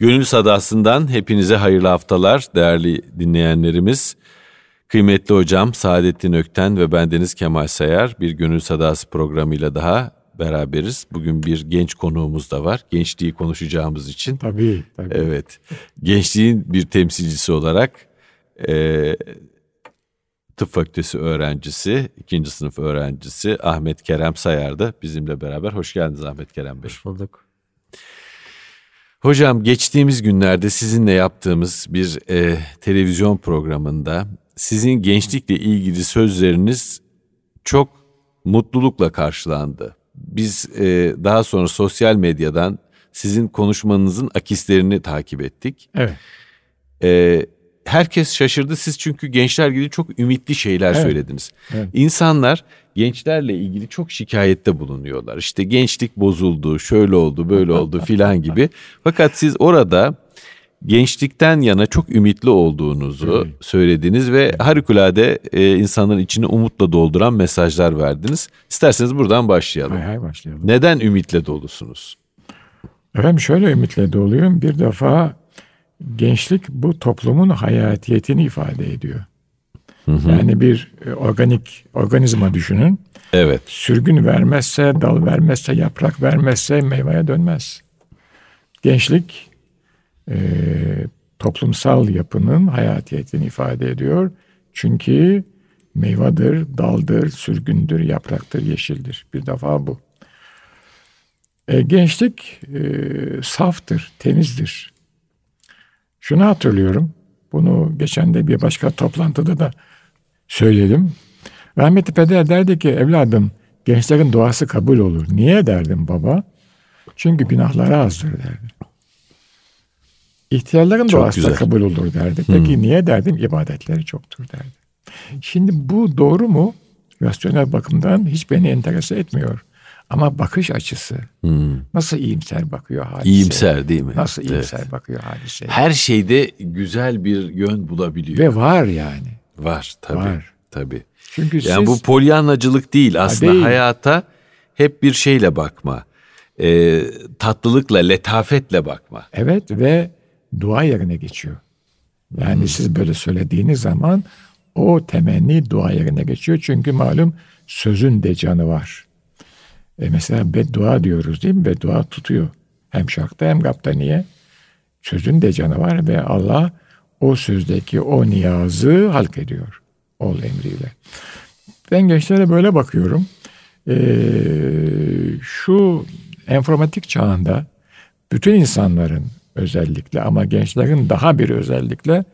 Gönül Sadası'ndan hepinize hayırlı haftalar değerli dinleyenlerimiz. Kıymetli hocam Saadettin Ökten ve bendeniz Kemal Sayar bir Gönül Sadası programıyla daha beraberiz. Bugün bir genç konuğumuz da var. Gençliği konuşacağımız için. Tabii, tabii. Evet. Gençliğin bir temsilcisi olarak e, tıp fakültesi öğrencisi, ikinci sınıf öğrencisi Ahmet Kerem Sayar da bizimle beraber. Hoş geldiniz Ahmet Kerem Bey. Hoş bulduk. Hocam geçtiğimiz günlerde sizinle yaptığımız bir e, televizyon programında sizin gençlikle ilgili sözleriniz çok mutlulukla karşılandı. Biz e, daha sonra sosyal medyadan sizin konuşmanızın akislerini takip ettik. Evet. E, herkes şaşırdı siz çünkü gençler ilgili çok ümitli şeyler Evet. söylediniz. Evet. İnsanlar gençlerle ilgili çok şikayette bulunuyorlar. İşte gençlik bozuldu, şöyle oldu, böyle oldu filan gibi. Fakat siz orada gençlikten yana çok ümitli olduğunuzu Evet. söylediniz ve harikulade e, insanların içini umutla dolduran mesajlar verdiniz. İsterseniz buradan başlayalım. Hay hay başlayalım. Neden ümitle dolusunuz? Efendim şöyle ümitle doluyum. Bir defa gençlik bu toplumun hayatiyetini ifade ediyor. Yani bir e, organik organizma düşünün. Evet. Sürgün vermezse, dal vermezse, yaprak vermezse meyveye dönmez. Gençlik e, toplumsal yapının hayatiyetini ifade ediyor. Çünkü meyvadır, daldır, sürgündür, yapraktır, yeşildir. Bir defa bu. E, gençlik e, saftır, temizdir. Şunu hatırlıyorum. Bunu geçen de bir başka toplantıda da söyledim. Rahmetli peder derdi ki evladım gençlerin duası kabul olur. Niye derdim baba? Çünkü günahları azdır derdi. İhtiyarların Çok duası güzel. kabul olur derdi. Peki niye derdim? İbadetleri çoktur derdi. Şimdi bu doğru mu? Rasyonel bakımdan hiç beni enterese etmiyor. Ama bakış açısı nasıl iyimser bakıyor hadise. İyimser değil mi? Nasıl Evet. iyimser bakıyor hadise. Her şeyde güzel bir yön bulabiliyor. Ve var yani. Var tabii. Var. Tabii. Çünkü Yani bu siz polyanlacılık değil aslında değil. hayata hep bir şeyle bakma. Ee, tatlılıkla, letafetle bakma. evet ve dua yerine geçiyor. Yani siz böyle söylediğiniz zaman o temenni dua yerine geçiyor. Çünkü malum sözün de canı var. E mesela beddua diyoruz değil mi? Beddua tutuyor. Hem şarkta hem gapta niye? Sözün de canı var ve Allah o sözdeki o niyazı halk ediyor. Ol emriyle. Ben gençlere böyle bakıyorum. Ee, şu informatik çağında bütün insanların özellikle ama gençlerin daha bir özellikle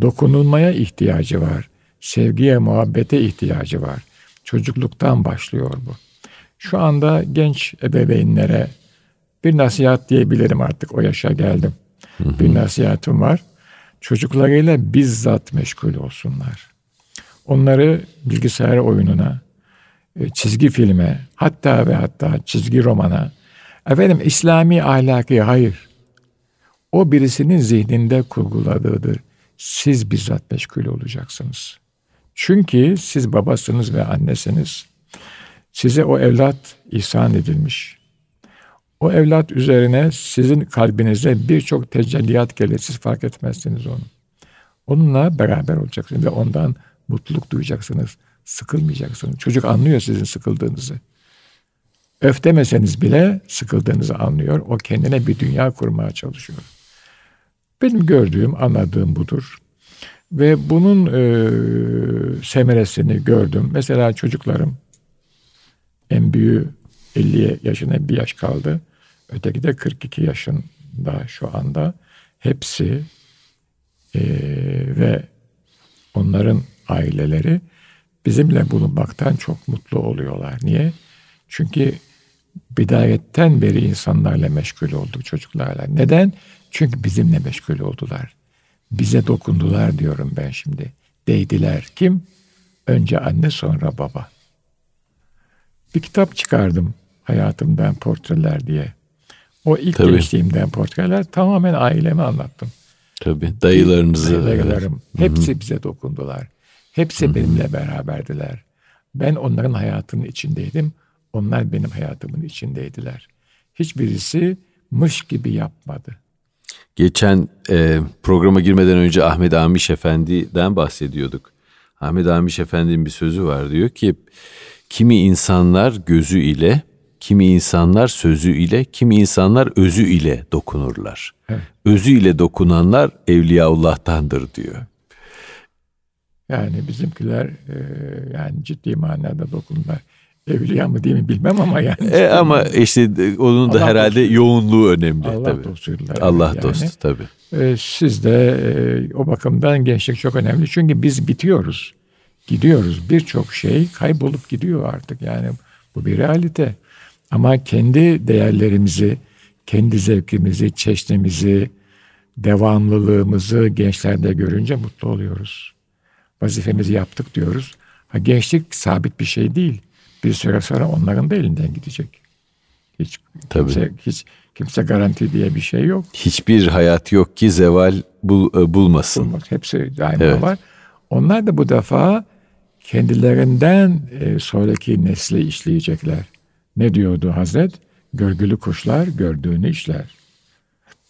dokunulmaya ihtiyacı var. Sevgiye, muhabbete ihtiyacı var. Çocukluktan başlıyor bu. Şu anda genç ebeveynlere bir nasihat diyebilirim artık o yaşa geldim. Bir nasihatım var. Çocuklarıyla bizzat meşgul olsunlar. Onları bilgisayar oyununa, e, çizgi filme, hatta ve hatta çizgi romana, efendim İslami ahlaki hayır. O birisinin zihninde kurguladığıdır. Siz bizzat meşgul olacaksınız. Çünkü siz babasınız ve annesiniz. Size o evlat ihsan edilmiş. O evlat üzerine sizin kalbinize birçok tecelliyat gelir. Siz fark etmezsiniz onu. Onunla beraber olacaksınız ve ondan mutluluk duyacaksınız. Sıkılmayacaksınız. Çocuk anlıyor sizin sıkıldığınızı. Öf demeseniz bile sıkıldığınızı anlıyor. O kendine bir dünya kurmaya çalışıyor. Benim gördüğüm, anladığım budur. Ve bunun e, semeresini gördüm. Mesela çocuklarım en büyüğü 50 yaşına bir yaş kaldı. Öteki de 42 yaşında şu anda. Hepsi e, ve onların aileleri bizimle bulunmaktan çok mutlu oluyorlar. Niye? Çünkü bidayetten beri insanlarla meşgul olduk çocuklarla. Neden? Çünkü bizimle meşgul oldular. Bize dokundular diyorum ben şimdi. Değdiler. Kim? Önce anne sonra baba. Bir kitap çıkardım hayatımdan portreler diye. O ilk Tabii. gençliğimden portreler tamamen aileme anlattım. Tabii dayılarınızı. Dayılarım. Hepsi bize dokundular. Hepsi benimle beraberdiler. Ben onların hayatının içindeydim. Onlar benim hayatımın içindeydiler. Hiçbirisi mış gibi yapmadı. Geçen e, programa girmeden önce Ahmet Amiş Efendi'den bahsediyorduk. Ahmet Amiş Efendi'nin bir sözü var diyor ki kimi insanlar gözü ile, kimi insanlar sözü ile, kimi insanlar özü ile dokunurlar. Evet. Özü ile dokunanlar Evliyaullah'tandır diyor. Yani bizimkiler e, yani ciddi manada dokundular. Evliya mı değil mi bilmem ama yani. E, ama işte onun da Allah herhalde dostu. yoğunluğu önemli. Allah tabii. dostuydular. Allah yani. dostu tabii. E, siz de e, o bakımdan gençlik çok önemli. Çünkü biz bitiyoruz. Gidiyoruz. Birçok şey kaybolup gidiyor artık. Yani bu bir realite. Ama kendi değerlerimizi, kendi zevkimizi, çeşnimizi, devamlılığımızı gençlerde görünce mutlu oluyoruz. Vazifemizi yaptık diyoruz. Ha, gençlik sabit bir şey değil bir süre sonra onların da elinden gidecek. Hiç Tabii. kimse hiç kimse garanti diye bir şey yok. Hiçbir hayat yok ki zeval bul, e, bulmasın. Bulmaz. Hepsi daima evet. var. Onlar da bu defa kendilerinden e, sonraki nesli işleyecekler. Ne diyordu Hazret? Görgülü kuşlar gördüğünü işler.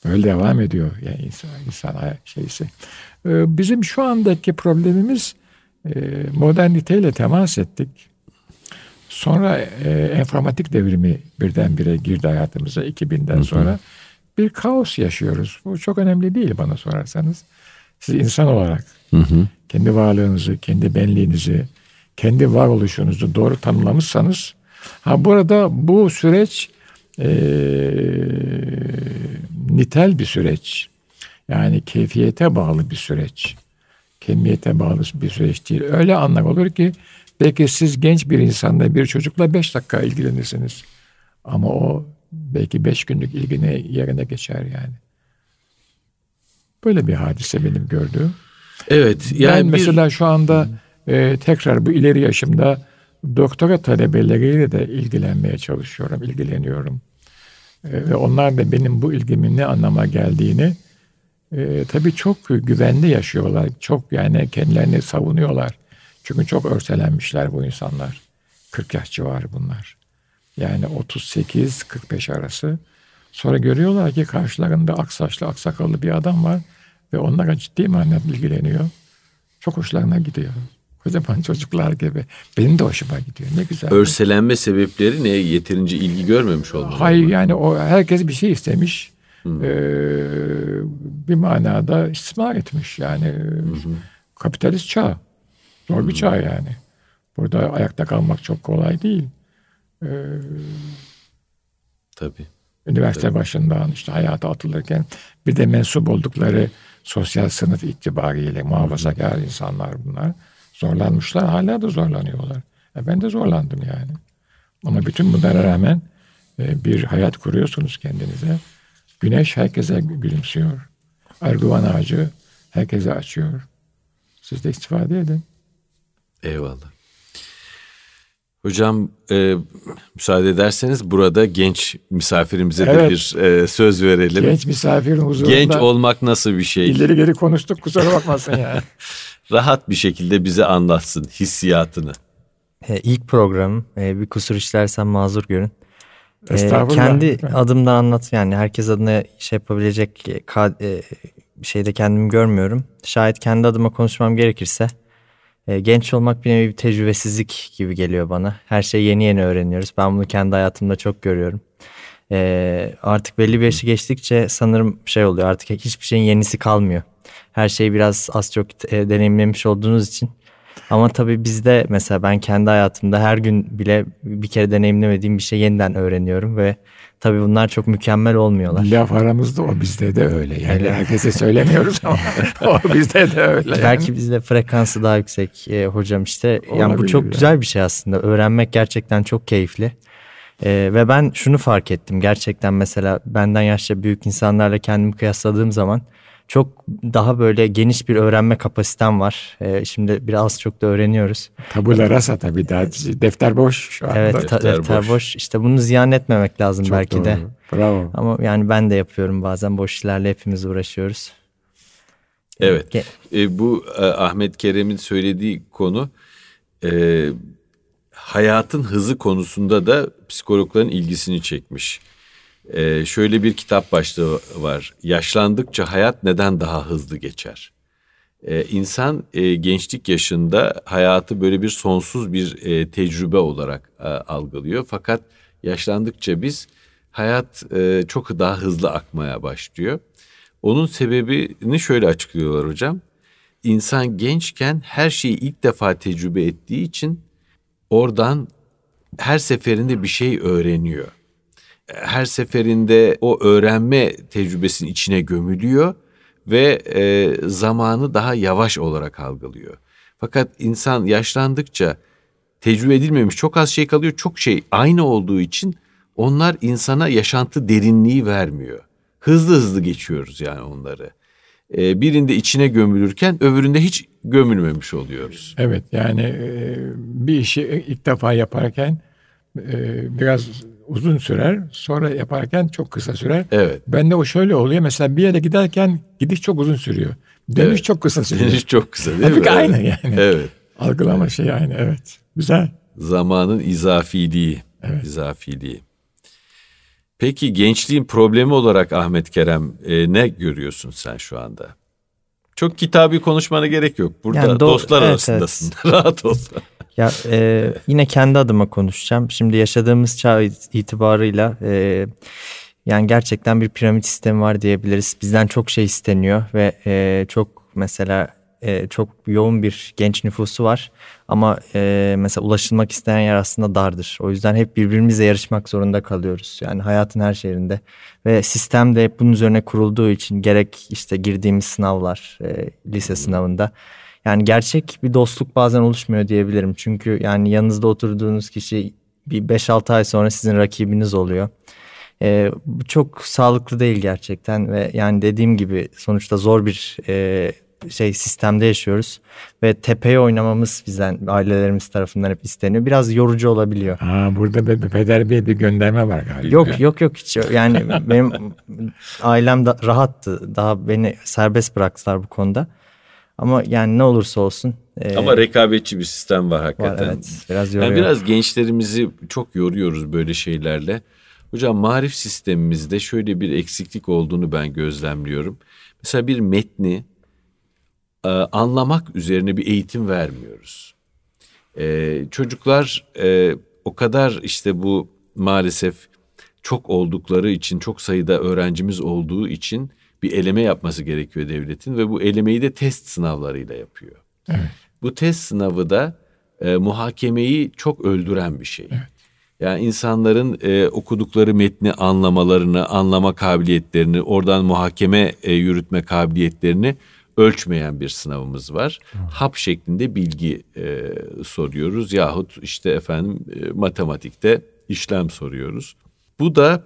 Böyle devam ediyor yani insan, insan şeysi. E, bizim şu andaki problemimiz moderniteyle temas ettik. Sonra e, enformatik devrimi birdenbire girdi hayatımıza 2000'den hı hı. sonra. Bir kaos yaşıyoruz. Bu çok önemli değil bana sorarsanız. Siz insan olarak kendi varlığınızı, kendi benliğinizi, kendi varoluşunuzu doğru tanımlamışsanız ha burada bu süreç e, nitel bir süreç. Yani keyfiyete bağlı bir süreç. Kemiyete bağlı bir süreç değil. Öyle anlar olur ki Belki siz genç bir insanla bir çocukla beş dakika ilgilenirsiniz. Ama o belki beş günlük ilgini yerine geçer yani. Böyle bir hadise benim gördüğüm. Evet. Yani ben bir... mesela şu anda e, tekrar bu ileri yaşımda doktora talebeleriyle de ilgilenmeye çalışıyorum, ilgileniyorum. E, ve onlar da benim bu ilgimin ne anlama geldiğini e, tabii çok güvenli yaşıyorlar. Çok yani kendilerini savunuyorlar. Çünkü çok örselenmişler bu insanlar. 40 yaş civarı bunlar. Yani 38-45 arası. Sonra görüyorlar ki karşılarında aksaçlı, aksakallı bir adam var ve onlara ciddi manada ilgileniyor. Çok hoşlarına gidiyor. Kocaman çocuklar gibi. Benim de hoşuma gidiyor. Ne güzel. Örselenme sebepleri ne? Yeterince ilgi görmemiş olmalı. Hayır mı? yani o herkes bir şey istemiş. Hmm. Ee, bir manada istismar etmiş. Yani hmm. kapitalist çağ. Zor bir çağ yani. Burada ayakta kalmak çok kolay değil. Ee, Tabii. Üniversite Tabii. başından işte hayata atılırken bir de mensup oldukları sosyal sınıf itibariyle muhafazakar insanlar bunlar. Zorlanmışlar. Hala da zorlanıyorlar. E ben de zorlandım yani. Ama bütün bunlara rağmen e, bir hayat kuruyorsunuz kendinize. Güneş herkese gülümsüyor. Erguvan ağacı herkese açıyor. Siz de istifade edin. Eyvallah. Hocam e, müsaade ederseniz burada genç misafirimize evet. de bir e, söz verelim. Genç misafirin huzurunda. Genç olmak nasıl bir şey? İleri geri konuştuk kusura bakmasın ya. Rahat bir şekilde bize anlatsın hissiyatını. E, ilk programım e, bir kusur işlersem mazur görün. E, kendi adımdan anlat yani herkes adına şey yapabilecek e, şeyde kendimi görmüyorum. Şayet kendi adıma konuşmam gerekirse e, genç olmak bir nevi bir tecrübesizlik gibi geliyor bana. Her şeyi yeni yeni öğreniyoruz. Ben bunu kendi hayatımda çok görüyorum. E, artık belli bir yaşı geçtikçe sanırım şey oluyor artık hiçbir şeyin yenisi kalmıyor. Her şeyi biraz az çok e, deneyimlemiş olduğunuz için. Ama tabii bizde mesela ben kendi hayatımda her gün bile bir kere deneyimlemediğim bir şey yeniden öğreniyorum ve Tabii bunlar çok mükemmel olmuyorlar. Laf aramızda o bizde de öyle. Yani herkese söylemiyoruz ama o bizde de öyle. Yani. Belki bizde frekansı daha yüksek e, hocam işte. Olabilir yani bu çok yani. güzel bir şey aslında. Öğrenmek gerçekten çok keyifli. E, ve ben şunu fark ettim. Gerçekten mesela benden yaşça büyük insanlarla kendimi kıyasladığım zaman çok daha böyle geniş bir öğrenme kapasitem var. Ee, şimdi biraz çok da öğreniyoruz. Tabula rasa tabii daha defter boş şu anda. Evet defter, defter boş. boş. İşte bunu ziyan etmemek lazım çok belki doğru. de. Bravo. Ama yani ben de yapıyorum bazen boş işlerle hepimiz uğraşıyoruz. Evet. E, bu e, Ahmet Kerem'in söylediği konu e, hayatın hızı konusunda da psikologların ilgisini çekmiş. Ee, şöyle bir kitap başlığı var. Yaşlandıkça hayat neden daha hızlı geçer? Ee, insan e, gençlik yaşında hayatı böyle bir sonsuz bir e, tecrübe olarak e, algılıyor. Fakat yaşlandıkça biz hayat e, çok daha hızlı akmaya başlıyor. Onun sebebini şöyle açıklıyorlar hocam. İnsan gençken her şeyi ilk defa tecrübe ettiği için oradan her seferinde bir şey öğreniyor. Her seferinde o öğrenme tecrübesinin içine gömülüyor ve e, zamanı daha yavaş olarak algılıyor. Fakat insan yaşlandıkça tecrübe edilmemiş çok az şey kalıyor. Çok şey aynı olduğu için onlar insana yaşantı derinliği vermiyor. Hızlı hızlı geçiyoruz yani onları. Ee, birinde içine gömülürken öbüründe hiç gömülmemiş oluyoruz. Evet yani e, bir işi ilk defa yaparken e, biraz uzun sürer. Sonra yaparken çok kısa sürer. Evet. Bende o şöyle oluyor. Mesela bir yere giderken gidiş çok uzun sürüyor. Dönüş evet. çok kısa sürüyor. Dönüş çok kısa değil Tabii mi? aynı yani. Evet. Algılama evet. şey aynı evet. Güzel. Zamanın izafiliği. Evet. İzafiliği. Peki gençliğin problemi olarak Ahmet Kerem e, ne görüyorsun sen şu anda? Çok kitabi konuşmana gerek yok. Burada yani do- dostlar evet, arasındasın. Evet. Rahat ol. Ya e, yine kendi adıma konuşacağım. Şimdi yaşadığımız çağ itibarıyla e, yani gerçekten bir piramit sistemi var diyebiliriz. Bizden çok şey isteniyor ve e, çok mesela e, çok yoğun bir genç nüfusu var. Ama e, mesela ulaşılmak isteyen yer aslında dardır. O yüzden hep birbirimizle yarışmak zorunda kalıyoruz. Yani hayatın her şeyinde. Ve sistem de hep bunun üzerine kurulduğu için gerek işte girdiğimiz sınavlar, e, lise sınavında. Yani gerçek bir dostluk bazen oluşmuyor diyebilirim. Çünkü yani yanınızda oturduğunuz kişi bir 5-6 ay sonra sizin rakibiniz oluyor. E, bu çok sağlıklı değil gerçekten ve yani dediğim gibi sonuçta zor bir e, şey sistemde yaşıyoruz ve tepeye oynamamız bizden ailelerimiz tarafından hep isteniyor. Biraz yorucu olabiliyor. Aa, burada bir Peder Bey bir gönderme var galiba. Yok yok yok hiç yani benim ailem da rahattı. Daha beni serbest bıraktılar bu konuda. Ama yani ne olursa olsun. E, Ama rekabetçi bir sistem var hakikaten. Var, evet, biraz yoruyor. Yani biraz gençlerimizi çok yoruyoruz böyle şeylerle. Hocam marif sistemimizde şöyle bir eksiklik olduğunu ben gözlemliyorum. Mesela bir metni e, anlamak üzerine bir eğitim vermiyoruz. E, çocuklar e, o kadar işte bu maalesef çok oldukları için çok sayıda öğrencimiz olduğu için bir eleme yapması gerekiyor devletin ve bu elemeyi de test sınavlarıyla yapıyor. Evet. Bu test sınavı da e, muhakemeyi çok öldüren bir şey. Evet. Yani insanların e, okudukları metni anlamalarını, anlama kabiliyetlerini, oradan muhakeme e, yürütme kabiliyetlerini ölçmeyen bir sınavımız var. Hap şeklinde bilgi e, soruyoruz yahut işte efendim e, matematikte işlem soruyoruz. Bu da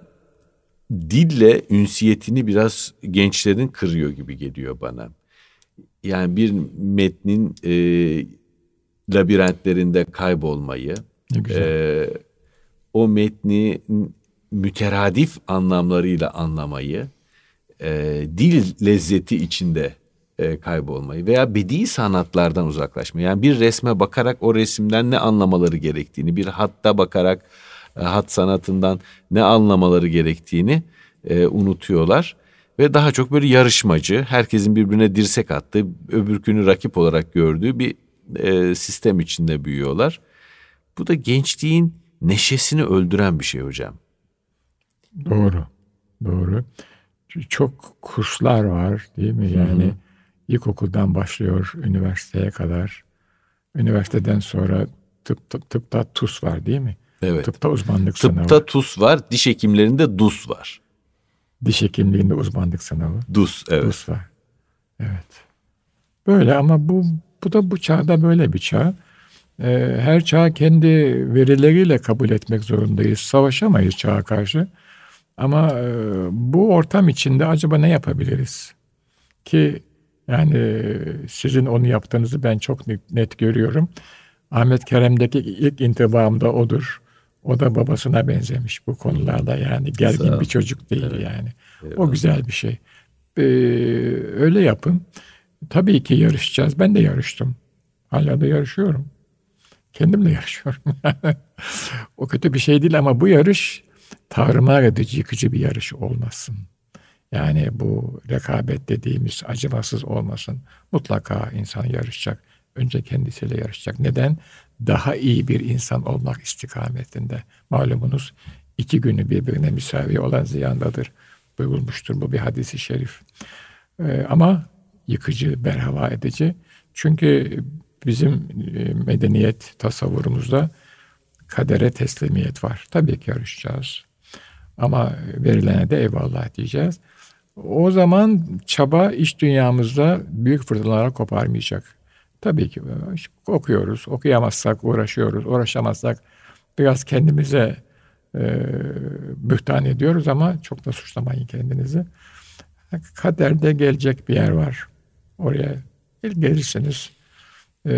dille ünsiyetini biraz gençlerin kırıyor gibi geliyor bana. Yani bir metnin e, labirentlerinde kaybolmayı, e, o metni müteradif anlamlarıyla anlamayı, e, dil lezzeti içinde e, kaybolmayı veya bedi sanatlardan uzaklaşmayı. Yani bir resme bakarak o resimden ne anlamaları gerektiğini, bir hatta bakarak hat sanatından ne anlamaları gerektiğini e, unutuyorlar. Ve daha çok böyle yarışmacı, herkesin birbirine dirsek attığı, öbürkünü rakip olarak gördüğü bir e, sistem içinde büyüyorlar. Bu da gençliğin neşesini öldüren bir şey hocam. Doğru, doğru. Çok kurslar var değil mi? Yani Hı-hı. ilkokuldan başlıyor üniversiteye kadar. Üniversiteden sonra tıp, tıp, tıpta TUS var değil mi? Evet. Tıpta uzmanlık Tıpta sınavı. Tıpta TUS var, diş hekimlerinde DUS var. Diş hekimliğinde uzmanlık sınavı. DUS, evet. DUS var. Evet. Böyle ama bu bu da bu çağda böyle bir çağ. Ee, her çağ kendi verileriyle kabul etmek zorundayız. Savaşamayız çağa karşı. Ama e, bu ortam içinde acaba ne yapabiliriz? Ki yani sizin onu yaptığınızı ben çok net görüyorum. Ahmet Kerem'deki ilk intibam da odur. O da babasına benzemiş bu konularda yani gergin bir çocuk değil evet. yani. Eyvallah. O güzel bir şey. Ee, öyle yapın. Tabii ki yarışacağız. Ben de yarıştım. Hala da yarışıyorum. Kendimle yarışıyorum. o kötü bir şey değil ama bu yarış tahrımar edici, yıkıcı bir yarış olmasın. Yani bu rekabet dediğimiz acımasız olmasın. Mutlaka insan yarışacak. Önce kendisiyle yarışacak. Neden? Daha iyi bir insan olmak istikametinde. Malumunuz iki günü birbirine müsavi olan ziyandadır. Buyurulmuştur bu bir hadisi şerif. Ee, ama yıkıcı, berhava edici. Çünkü bizim e, medeniyet tasavvurumuzda kadere teslimiyet var. Tabii ki yarışacağız. Ama verilene de eyvallah diyeceğiz. O zaman çaba iş dünyamızda büyük fırtınalara koparmayacak. Tabii ki okuyoruz, okuyamazsak uğraşıyoruz, uğraşamazsak biraz kendimize e, bühtan ediyoruz ama çok da suçlamayın kendinizi. Kaderde gelecek bir yer var. Oraya gelirsiniz. E,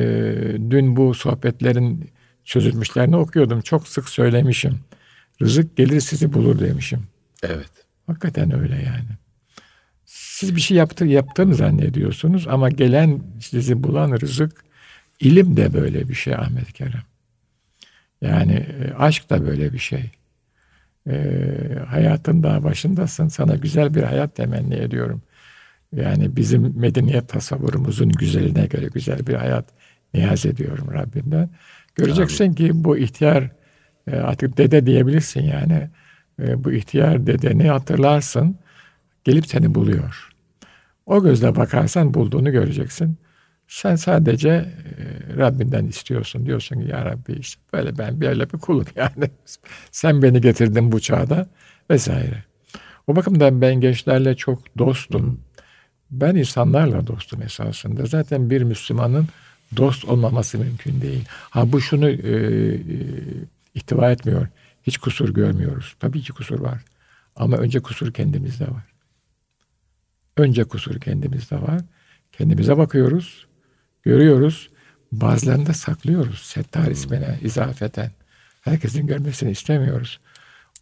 dün bu sohbetlerin çözülmüşlerini okuyordum. Çok sık söylemişim. Rızık gelir sizi bulur demişim. Evet. Hakikaten öyle yani. Siz bir şey yaptı, yaptığını zannediyorsunuz ama gelen sizi bulan rızık ilim de böyle bir şey Ahmet Kerem. Yani e, aşk da böyle bir şey. E, hayatın daha başındasın. Sana güzel bir hayat temenni ediyorum. Yani bizim medeniyet tasavvurumuzun güzeline göre güzel bir hayat niyaz ediyorum Rabbimden. Göreceksin Amin. ki bu ihtiyar e, artık dede diyebilirsin yani. E, bu ihtiyar dedeni hatırlarsın. Gelip seni buluyor. O gözle bakarsan bulduğunu göreceksin. Sen sadece e, Rabbinden istiyorsun. Diyorsun ki ya Rabbi işte böyle ben bir öyle bir kulum yani. Sen beni getirdin bu çağda vesaire. O bakımdan ben gençlerle çok dostum. Ben insanlarla dostum esasında. Zaten bir Müslümanın dost olmaması mümkün değil. Ha bu şunu e, e, ihtiva etmiyor. Hiç kusur görmüyoruz. Tabii ki kusur var. Ama önce kusur kendimizde var. Önce kusur kendimizde var. Kendimize bakıyoruz, görüyoruz. Bazılarını da saklıyoruz. Settar hmm. ismine izafeten. Herkesin görmesini istemiyoruz.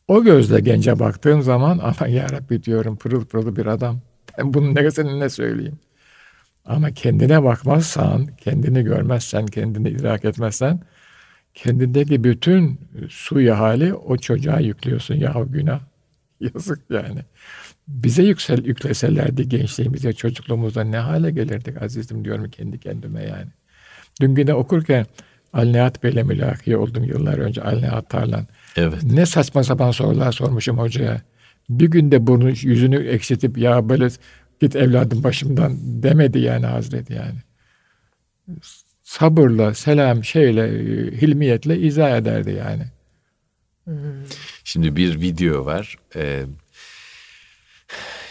O gözle gence baktığım zaman ama ya Rabbi diyorum pırıl pırıl bir adam. Ben bunun neresini ne söyleyeyim? Ama kendine bakmazsan, kendini görmezsen, kendini idrak etmezsen kendindeki bütün suyu hali o çocuğa yüklüyorsun. Ya günah. Yazık yani. Bize yüksel, yükleselerdi gençliğimizde, çocukluğumuzda ne hale gelirdik azizim diyorum kendi kendime yani. Dün güne okurken Alnihat Bey'le mülaki oldum yıllar önce Alnihat Tarlan. Evet. Ne saçma sapan sorular sormuşum hocaya. Bir günde burnu yüzünü eksiltip ya böyle git evladım başımdan demedi yani Hazreti yani. Sabırla, selam, şeyle, hilmiyetle izah ederdi yani. Şimdi bir video var. Ee,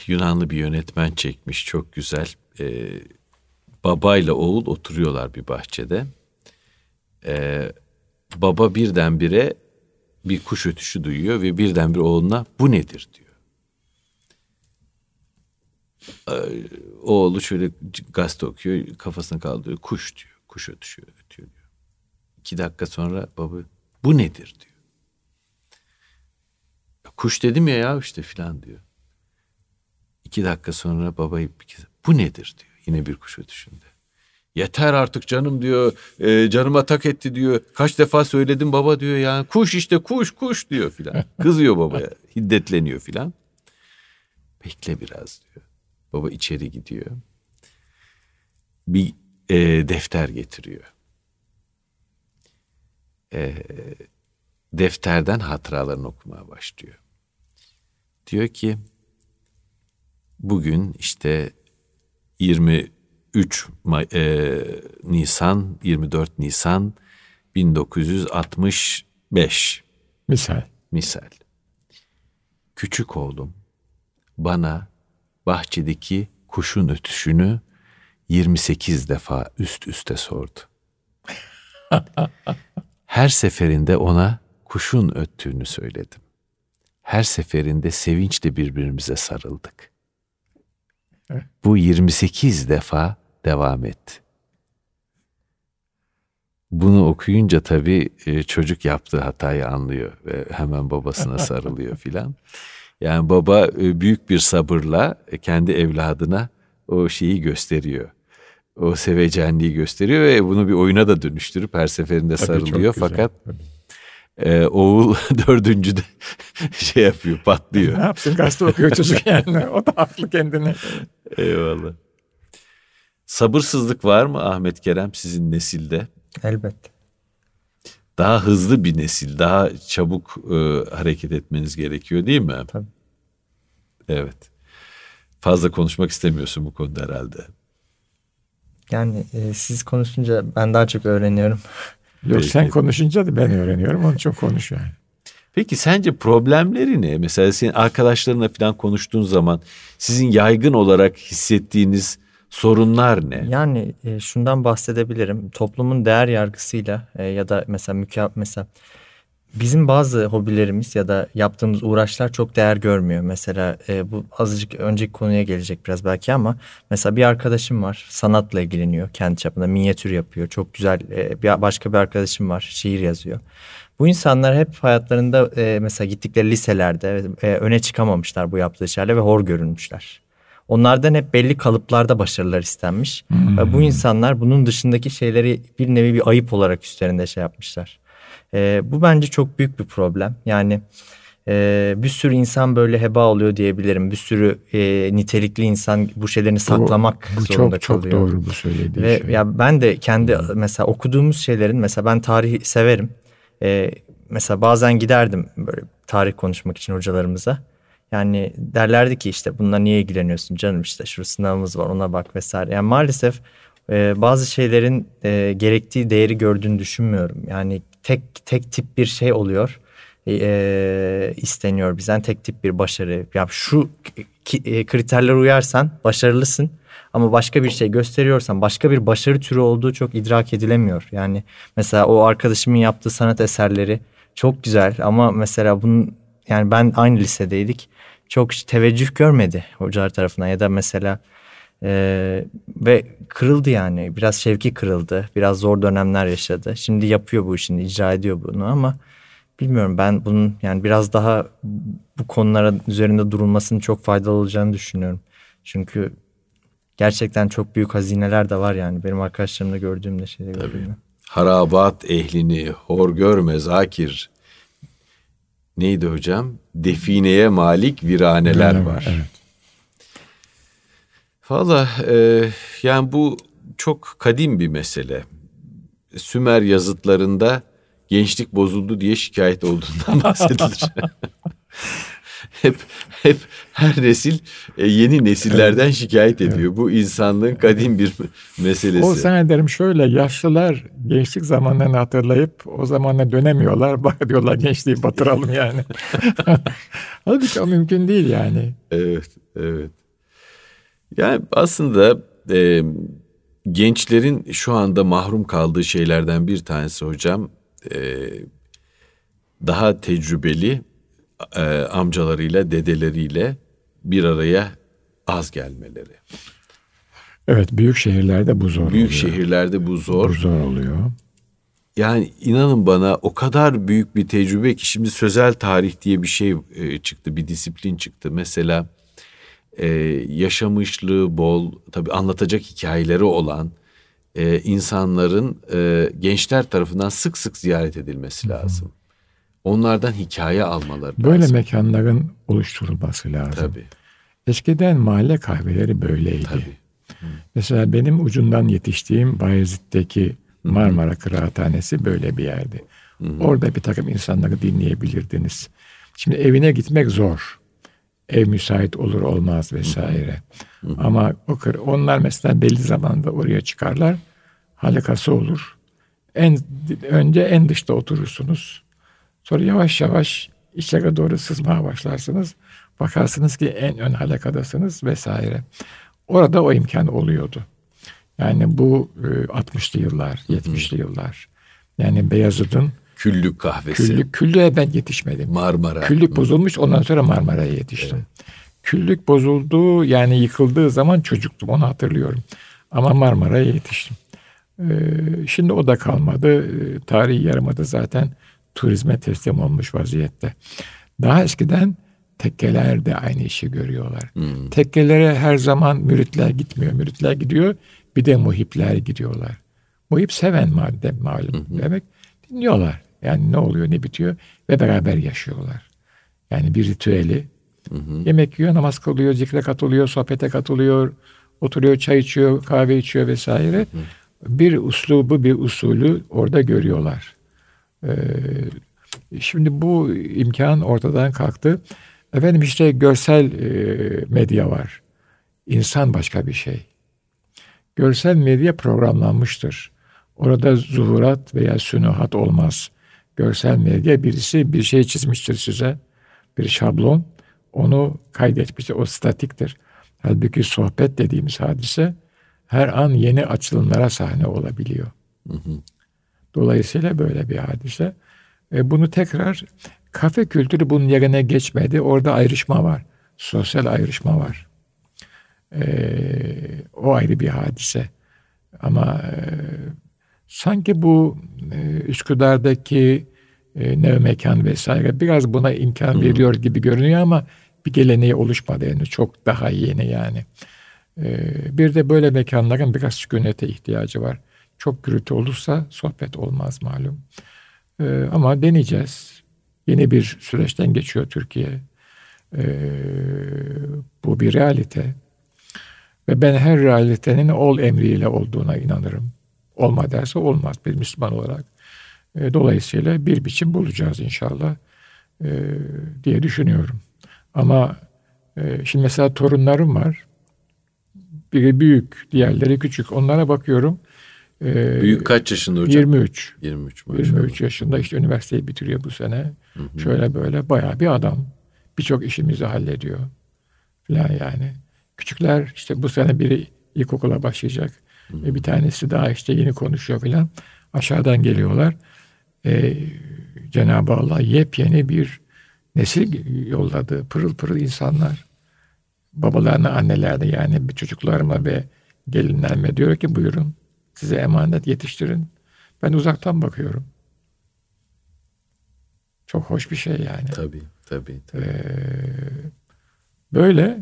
Yunanlı bir yönetmen çekmiş çok güzel. Ee, babayla oğul oturuyorlar bir bahçede. Ee, baba birdenbire bir kuş ötüşü duyuyor ve birdenbire oğluna bu nedir diyor. Ee, oğlu şöyle gazete okuyor kafasını kaldırıyor kuş diyor. Kuş ötüşüyor ötüyor diyor. İki dakika sonra baba bu nedir diyor. Kuş dedim ya ya işte filan diyor. İki dakika sonra babayı bu nedir diyor. Yine bir kuş ötüşünde. Yeter artık canım diyor. E, canıma tak etti diyor. Kaç defa söyledim baba diyor ya. Kuş işte kuş kuş diyor filan. Kızıyor babaya. Hiddetleniyor filan. Bekle biraz diyor. Baba içeri gidiyor. Bir e, defter getiriyor. E, defterden hatıralarını okumaya başlıyor. Diyor ki bugün işte 23 May, e, Nisan 24 Nisan 1965 misal misal küçük oğlum bana bahçedeki kuşun ötüşünü 28 defa üst üste sordu. Her seferinde ona kuşun öttüğünü söyledim. Her seferinde sevinçle birbirimize sarıldık. Bu 28 defa devam etti. Bunu okuyunca tabii e, çocuk yaptığı hatayı anlıyor ve hemen babasına sarılıyor filan. Yani baba e, büyük bir sabırla e, kendi evladına o şeyi gösteriyor. O sevecenliği gösteriyor ve bunu bir oyuna da dönüştürüp her seferinde Tabii sarılıyor. Fakat Ee, oğul dördüncüde şey yapıyor patlıyor. ne yapsın gazete okuyor çocuk yani o da haklı kendine. Eyvallah. Sabırsızlık var mı Ahmet Kerem sizin nesilde? Elbette. Daha hızlı bir nesil, daha çabuk e, hareket etmeniz gerekiyor değil mi? Tabii. Evet. Fazla konuşmak istemiyorsun bu konuda herhalde. Yani e, siz konuşunca ben daha çok öğreniyorum. Yok Peki. sen konuşunca da ben öğreniyorum. Onun için konuş yani. Peki sence problemleri ne? Mesela senin arkadaşlarınla falan konuştuğun zaman sizin yaygın olarak hissettiğiniz sorunlar ne? Yani e, şundan bahsedebilirim. Toplumun değer yargısıyla e, ya da mesela müka mesela bizim bazı hobilerimiz ya da yaptığımız uğraşlar çok değer görmüyor. Mesela e, bu azıcık önceki konuya gelecek biraz belki ama mesela bir arkadaşım var sanatla ilgileniyor kendi çapında minyatür yapıyor. Çok güzel e, bir başka bir arkadaşım var şiir yazıyor. Bu insanlar hep hayatlarında e, mesela gittikleri liselerde e, öne çıkamamışlar bu yaptığı şeylerle ve hor görünmüşler. Onlardan hep belli kalıplarda başarılar istenmiş. Hmm. Ve bu insanlar bunun dışındaki şeyleri bir nevi bir ayıp olarak üstlerinde şey yapmışlar. E, bu bence çok büyük bir problem. Yani e, bir sürü insan böyle heba oluyor diyebilirim. Bir sürü e, nitelikli insan bu şeylerini saklamak bu, bu zorunda çok, kalıyor. Çok doğru bu söylediği Ve şey. ya ben de kendi hmm. mesela okuduğumuz şeylerin mesela ben tarihi severim. E, mesela bazen giderdim böyle tarih konuşmak için hocalarımıza. Yani derlerdi ki işte bununla niye ilgileniyorsun canım işte şu sınavımız var ona bak vesaire. Yani maalesef e, bazı şeylerin e, gerektiği değeri gördüğünü düşünmüyorum. Yani tek tek tip bir şey oluyor. E, isteniyor bizden tek tip bir başarı. Ya şu e, kriterlere uyarsan başarılısın ama başka bir şey gösteriyorsan başka bir başarı türü olduğu çok idrak edilemiyor. Yani mesela o arkadaşımın yaptığı sanat eserleri çok güzel ama mesela bunun yani ben aynı lisedeydik. Çok teveccüh görmedi hocalar tarafından ya da mesela ee, ve kırıldı yani biraz şevki kırıldı biraz zor dönemler yaşadı şimdi yapıyor bu işini icra ediyor bunu ama bilmiyorum ben bunun yani biraz daha bu konulara üzerinde durulmasının çok faydalı olacağını düşünüyorum çünkü gerçekten çok büyük hazineler de var yani benim arkadaşlarımda gördüğümde şeyde gördüğümde. Harabat ehlini hor görme zakir neydi hocam? Defineye malik viraneler var. Evet. Valla e, yani bu çok kadim bir mesele. Sümer yazıtlarında gençlik bozuldu diye şikayet olduğundan bahsedilir. hep hep her nesil e, yeni nesillerden şikayet ediyor. Evet. Bu insanlığın kadim bir meselesi. O zannederim şöyle yaşlılar gençlik zamanlarını hatırlayıp o zamana dönemiyorlar. Bak diyorlar gençliği batıralım yani. Halbuki o mümkün değil yani. Evet, evet. Yani aslında e, gençlerin şu anda mahrum kaldığı şeylerden bir tanesi hocam e, daha tecrübeli e, amcalarıyla dedeleriyle bir araya az gelmeleri. Evet büyük şehirlerde bu zor büyük oluyor. şehirlerde bu zor. Bu zor oluyor. Yani inanın bana o kadar büyük bir tecrübe ki şimdi sözel tarih diye bir şey e, çıktı, bir disiplin çıktı. Mesela e, yaşamışlığı bol, tabii anlatacak hikayeleri olan e, insanların e, gençler tarafından sık sık ziyaret edilmesi lazım. Onlardan hikaye almaları Böyle lazım. mekanların oluşturulması lazım. Tabii. Eskiden mahalle kahveleri böyleydi. Tabii. Hı. Mesela benim ucundan yetiştiğim Bayezid'deki Marmara Kıraathanesi böyle bir yerdi. Hı hı. Orada bir takım insanları dinleyebilirdiniz. Şimdi evine gitmek zor ev müsait olur olmaz vesaire. Hı hı. Ama o onlar mesela belli zamanda oraya çıkarlar. Halakası olur. En önce en dışta oturursunuz. Sonra yavaş yavaş içeri doğru sızmaya başlarsınız. Bakarsınız ki en ön halakadasınız vesaire. Orada o imkan oluyordu. Yani bu 60'lı yıllar, 70'li yıllar. Yani Beyazıt'ın Küllük kahvesi. Küllük, küllüğe ben yetişmedim. Marmara. Küllük bozulmuş ondan sonra Marmara'ya yetiştim. Evet. Küllük bozulduğu yani yıkıldığı zaman çocuktum onu hatırlıyorum. Ama Marmara'ya yetiştim. Ee, şimdi o da kalmadı. Ee, tarihi yarımada zaten turizme teslim olmuş vaziyette. Daha eskiden tekkeler de aynı işi görüyorlar. Hmm. Tekkelere her zaman müritler gitmiyor. Müritler gidiyor bir de muhipler gidiyorlar. Muhip seven madde malum hmm. demek dinliyorlar. Yani ne oluyor ne bitiyor ve beraber yaşıyorlar. Yani bir ritüeli. Hı. Yemek yiyor, namaz kılıyor, zikre katılıyor, sohbete katılıyor, oturuyor, çay içiyor, kahve içiyor vesaire. Hı. Bir uslubu, bir usulü orada görüyorlar. Ee, şimdi bu imkan ortadan kalktı. Efendim işte görsel e, medya var. İnsan başka bir şey. Görsel medya programlanmıştır. Orada zuhurat veya sünuhat olmaz. Görsel medya birisi bir şey çizmiştir size. Bir şablon. Onu kaydetmiştir. O statiktir. Halbuki sohbet dediğimiz hadise her an yeni açılımlara sahne olabiliyor. Hı hı. Dolayısıyla böyle bir hadise. E, bunu tekrar kafe kültürü bunun yerine geçmedi. Orada ayrışma var. Sosyal ayrışma var. E, o ayrı bir hadise. Ama e, sanki bu e, Üsküdar'daki e, nev mekan vesaire biraz buna imkan veriyor gibi görünüyor ama bir geleneği oluşmadı yani çok daha yeni yani. E, bir de böyle mekanların biraz sükunete ihtiyacı var. Çok gürültü olursa sohbet olmaz malum. E, ama deneyeceğiz. Yeni bir süreçten geçiyor Türkiye. E, bu bir realite. Ve ben her realitenin ol emriyle olduğuna inanırım. Olma derse olmaz bir Müslüman olarak. E, dolayısıyla bir biçim bulacağız inşallah e, diye düşünüyorum. Ama e, şimdi mesela torunlarım var. Biri büyük, diğerleri küçük. Onlara bakıyorum. E, büyük kaç yaşında hocam? 23. 23 maşallah. 23 yaşında işte üniversiteyi bitiriyor bu sene. Hı hı. Şöyle böyle bayağı bir adam. Birçok işimizi hallediyor. Falan yani. Küçükler işte bu sene biri ilkokula başlayacak. Hı hı. Bir tanesi daha işte yeni konuşuyor falan. Aşağıdan geliyorlar. Ee, Cenab-ı Allah yepyeni bir nesil yolladı. Pırıl pırıl insanlar. Babalarına, annelerine yani bir çocuklarıma ve gelinlerime diyor ki buyurun size emanet yetiştirin. Ben uzaktan bakıyorum. Çok hoş bir şey yani. Tabii, tabii. tabii. Ee, böyle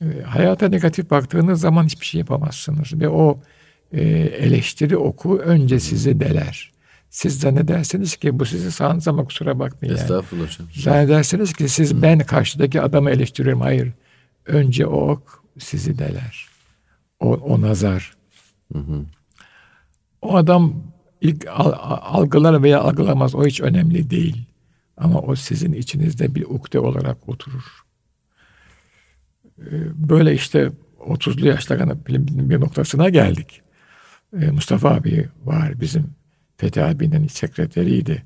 e, hayata negatif baktığınız zaman hiçbir şey yapamazsınız. Ve o e, eleştiri oku önce sizi deler. Siz zannedersiniz ki bu sizi sağınız ama kusura bakmayın. Estağfurullah yani. hocam. Zannedersiniz ki siz Hı. ben karşıdaki adamı eleştiriyorum. Hayır. Önce o ok sizi deler. O, o nazar. Hı hı. O adam ilk algılar veya algılamaz o hiç önemli değil. Ama o sizin içinizde bir ukde olarak oturur. Ee, böyle işte 30'lu yaşların bir noktasına geldik. Ee, Mustafa abi var bizim Fethi abinin sekreteriydi.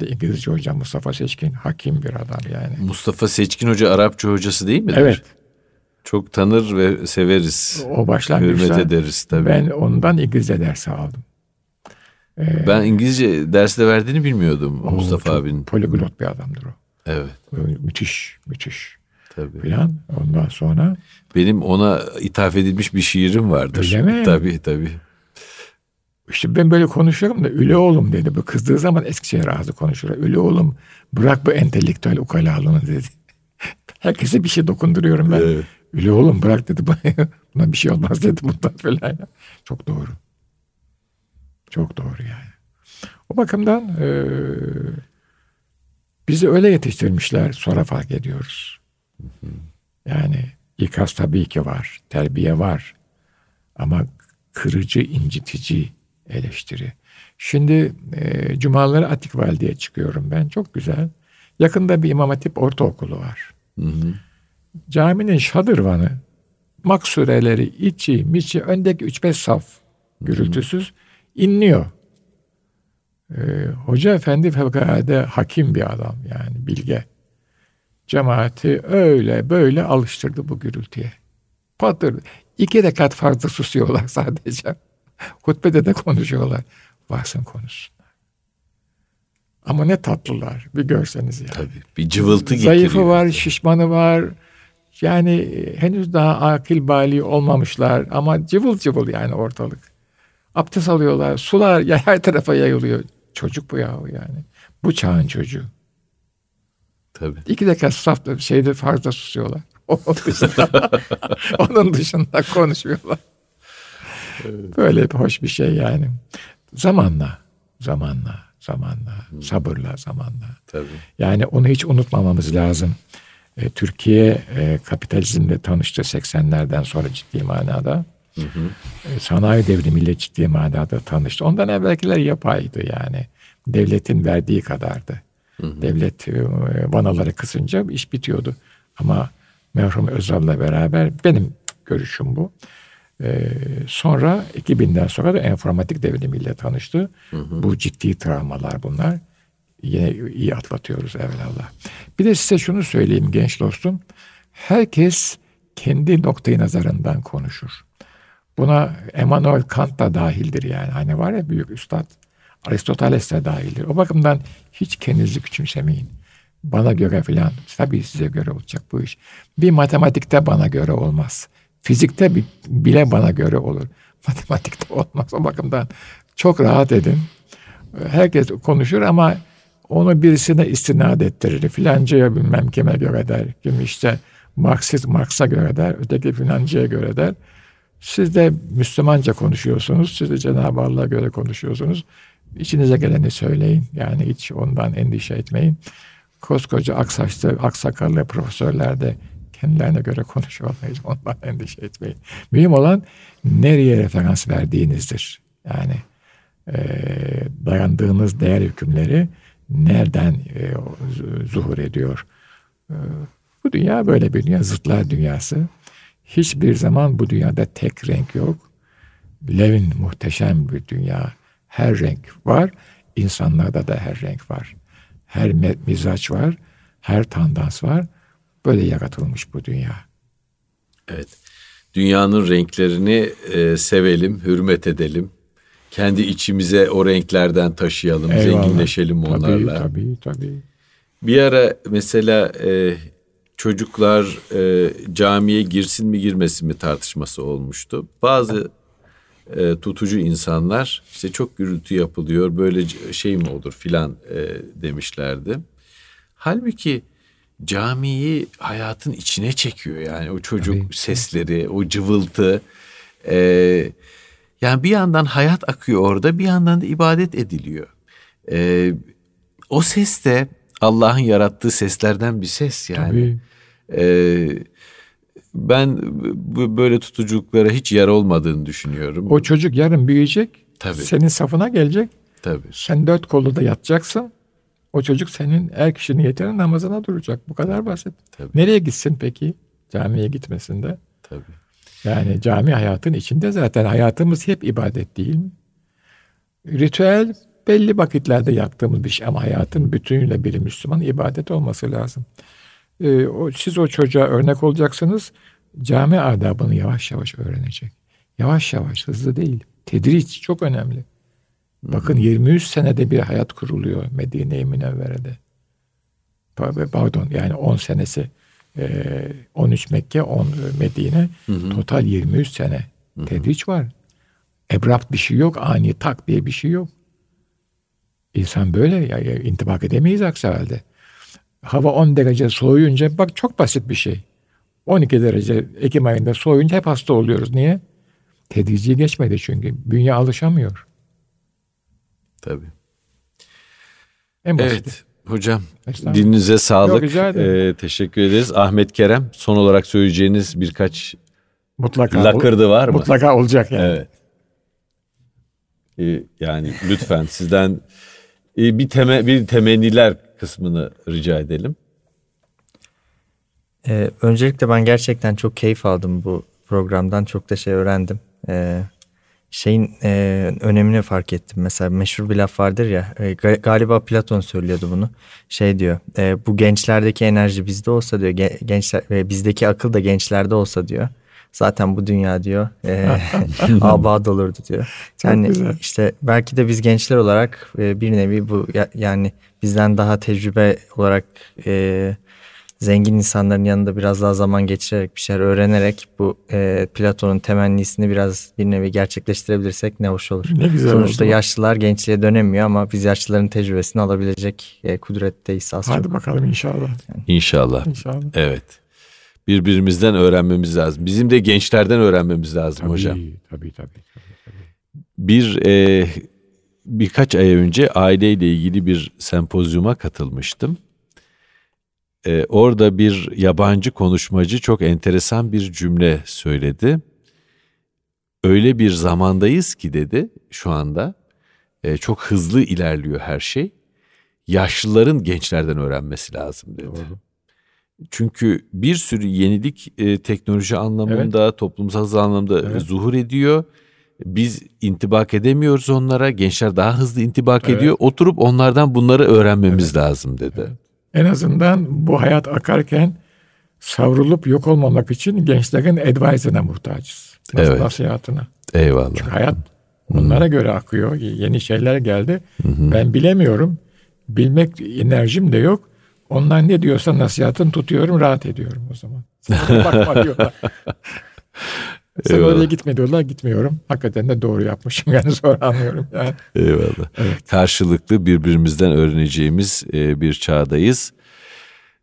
De İngilizce hocam Mustafa Seçkin hakim bir adam yani. Mustafa Seçkin Hoca Arapça hocası değil mi? Evet. Çok tanır ve severiz. O başlangıçta Hürmet ederiz tabii. Ben ondan İngilizce dersi aldım. Ee, ben İngilizce derste verdiğini bilmiyordum o Mustafa abinin. Poliglot bir adamdır o. Evet. Müthiş, müthiş. Tabii. Falan. Ondan sonra. Benim ona ithaf edilmiş bir şiirim vardır. Öyle mi? Tabii tabii. İşte ben böyle konuşuyorum da Üle oğlum dedi. Bu kızdığı zaman Eskişehir ağzı konuşur. Üle oğlum bırak bu entelektüel ukalalığını dedi. Herkese bir şey dokunduruyorum ben. Evet. Üle oğlum bırak dedi. Buna bir şey olmaz dedi bundan falan. Çok doğru. Çok doğru yani. O bakımdan e, bizi öyle yetiştirmişler sonra fark ediyoruz. Yani ikaz tabii ki var, terbiye var. Ama kırıcı, incitici eleştiri. Şimdi e, cumaları Atik Valide'ye çıkıyorum ben. Çok güzel. Yakında bir İmam Hatip ortaokulu var. Hı hı. Caminin şadırvanı maksureleri içi miçi öndeki üç beş saf gürültüsüz inliyor. Ee, Hoca efendi fevkalade hakim bir adam yani bilge. Cemaati öyle böyle alıştırdı bu gürültüye. Patır. İki rekat fazla susuyorlar sadece. Hutbede de konuşuyorlar. Varsın konuşsunlar. Ama ne tatlılar. Bir görseniz yani. Tabii. Bir cıvıltı getiriyor. Zayıfı var, şişmanı var. Yani henüz daha akil bali olmamışlar ama cıvıl cıvıl yani ortalık. Abdest alıyorlar, sular her tarafa yayılıyor. Çocuk bu yahu yani. Bu çağın çocuğu. Tabii. İki dakika safta şeyde farzda susuyorlar. Onun dışında, onun dışında konuşuyorlar. Evet. Böyle bir hoş bir şey yani. Zamanla, zamanla, zamanla, hmm. sabırla zamanla. Tabii. Yani onu hiç unutmamamız lazım. E, Türkiye e, kapitalizmle tanıştı 80'lerden sonra ciddi manada. Hı hı. E, sanayi devrimiyle ciddi manada tanıştı. Ondan evvelkiler yapaydı yani. Devletin verdiği kadardı. Hı hı. Devlet e, vanaları kısınca iş bitiyordu. Ama merhum Özal'la beraber benim görüşüm bu. Ee, sonra 2000'den sonra da enformatik devrimiyle tanıştı. Hı hı. Bu ciddi travmalar bunlar. Yine iyi atlatıyoruz evvelallah. Bir de size şunu söyleyeyim genç dostum. Herkes kendi noktayı nazarından konuşur. Buna Emmanuel Kant da dahildir yani. Hani var ya büyük üstad Aristoteles de dahildir. O bakımdan hiç kendinizi küçümsemeyin. Bana göre filan. Tabii size göre olacak bu iş. Bir matematikte bana göre olmaz. Fizikte bile bana göre olur. Matematikte olmaz. O bakımdan çok rahat edin. Herkes konuşur ama onu birisine istinad ettirir. Filancaya bilmem kime göre der. Kim işte Marksist Marx'a göre der. Öteki filancaya göre der. Siz de Müslümanca konuşuyorsunuz. Siz de Cenab-ı Allah'a göre konuşuyorsunuz. İçinize geleni söyleyin. Yani hiç ondan endişe etmeyin. Koskoca aksaçlı, aksakallı profesörler de kendilerine göre konuşuyorlar. Hiç ondan endişe etmeyin. Mühim olan nereye referans verdiğinizdir. Yani e, dayandığınız değer hükümleri nereden e, zuhur ediyor. E, bu dünya böyle bir dünya, zıtlar dünyası. Hiçbir zaman bu dünyada tek renk yok. Levin muhteşem bir dünya. Her renk var. İnsanlarda da her renk var. Her mizaç var. Her tandans var. Böyle yaratılmış bu dünya. Evet. Dünyanın renklerini e, sevelim, hürmet edelim. Kendi içimize o renklerden taşıyalım, Eyvallah. zenginleşelim onlarla. Tabii, tabii, tabii. Bir ara mesela e, çocuklar e, camiye girsin mi girmesin mi tartışması olmuştu. Bazı e, tutucu insanlar işte çok gürültü yapılıyor böyle şey mi olur filan e, demişlerdi. Halbuki camiyi hayatın içine çekiyor yani o çocuk Tabii. sesleri, o cıvıltı. E, yani bir yandan hayat akıyor orada bir yandan da ibadet ediliyor. E, o ses de Allah'ın yarattığı seslerden bir ses yani. Tabii. E, ben böyle tutuculuklara hiç yer olmadığını düşünüyorum. O çocuk yarın büyüyecek. Tabii. Senin safına gelecek. Tabii. Sen dört kollu da yatacaksın. O çocuk senin er kişinin niyetine namazına duracak. Bu kadar basit. Tabii. Nereye gitsin peki? Camiye gitmesin de. Tabii. Yani cami hayatın içinde zaten hayatımız hep ibadet değil mi? Ritüel belli vakitlerde yaptığımız bir şey ama hayatın bütünüyle bir Müslüman ibadet olması lazım. Ee, o, siz o çocuğa örnek olacaksınız. Cami adabını yavaş yavaş öğrenecek. Yavaş yavaş, hızlı değil. Tedriç çok önemli. Bakın 23 senede bir hayat kuruluyor Medine-i Münevvere'de. Pardon yani 10 senesi 13 Mekke 10 Medine hı hı. total 23 sene hı tedriç var. Ebrat bir şey yok ani tak diye bir şey yok. İnsan böyle ya, ya intibak edemeyiz aksi halde. Hava 10 derece soğuyunca bak çok basit bir şey. 12 derece Ekim ayında soğuyunca hep hasta oluyoruz. Niye? Tedrici geçmedi çünkü. Bünye alışamıyor. Tabii. En Evet hocam dininize sağlık. Yok, ee, teşekkür ederiz. Ahmet Kerem son olarak söyleyeceğiniz birkaç mutlaka lakırdı var mı? Mutlaka olacak yani. Evet. Ee, yani lütfen sizden e, bir teme bir temenniler kısmını rica edelim. Ee, öncelikle ben gerçekten çok keyif aldım bu programdan. Çok da şey öğrendim. Ee, şeyin e, önemini fark ettim. Mesela meşhur bir laf vardır ya e, galiba Platon söylüyordu bunu. Şey diyor e, bu gençlerdeki enerji bizde olsa diyor gençler ve bizdeki akıl da gençlerde olsa diyor. Zaten bu dünya diyor e, abad olurdu diyor. Yani işte belki de biz gençler olarak e, bir nevi bu yani bizden daha tecrübe olarak e, zengin insanların yanında biraz daha zaman geçirerek bir şeyler öğrenerek bu e, Platon'un temennisini biraz bir nevi gerçekleştirebilirsek ne hoş olur. Ne güzel Sonuçta oldu. yaşlılar gençliğe dönemiyor ama biz yaşlıların tecrübesini alabilecek e, kudretteyiz aslında. Hadi bakalım inşallah. Yani. İnşallah. İnşallah. Evet. Birbirimizden öğrenmemiz lazım. Bizim de gençlerden öğrenmemiz lazım tabii, hocam. Tabii tabii. tabii, tabii. Bir e, birkaç ay önce aileyle ilgili bir sempozyuma katılmıştım. Ee, orada bir yabancı konuşmacı çok enteresan bir cümle söyledi. Öyle bir zamandayız ki dedi şu anda e, çok hızlı ilerliyor her şey. Yaşlıların gençlerden öğrenmesi lazım dedi. Doğru. Çünkü bir sürü yenilik e, teknoloji anlamında, evet. toplumsal anlamda evet. zuhur ediyor. Biz intibak edemiyoruz onlara. Gençler daha hızlı intibak evet. ediyor. Oturup onlardan bunları öğrenmemiz evet. lazım dedi. Evet. En azından bu hayat akarken savrulup yok olmamak için gençlerin advice'ına muhtacız. Nas- evet. Nasihatına. Eyvallah. Çünkü hayat bunlara göre akıyor. Yeni şeyler geldi. Hı-hı. Ben bilemiyorum. Bilmek enerjim de yok. Onlar ne diyorsa nasihatını tutuyorum, rahat ediyorum o zaman. Bakma diyorlar. Sen Eyvallah. oraya gitme diyorlar, gitmiyorum. Hakikaten de doğru yapmışım yani sonra anlıyorum. Yani. Eyvallah. Evet. Karşılıklı birbirimizden öğreneceğimiz e, bir çağdayız.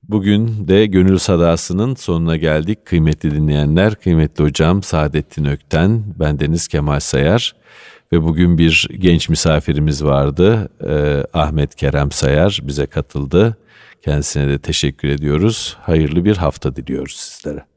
Bugün de Gönül Sadası'nın sonuna geldik. Kıymetli dinleyenler, kıymetli hocam Saadettin Ökten, ben Deniz Kemal Sayar ve bugün bir genç misafirimiz vardı. Ee, Ahmet Kerem Sayar bize katıldı. Kendisine de teşekkür ediyoruz. Hayırlı bir hafta diliyoruz sizlere.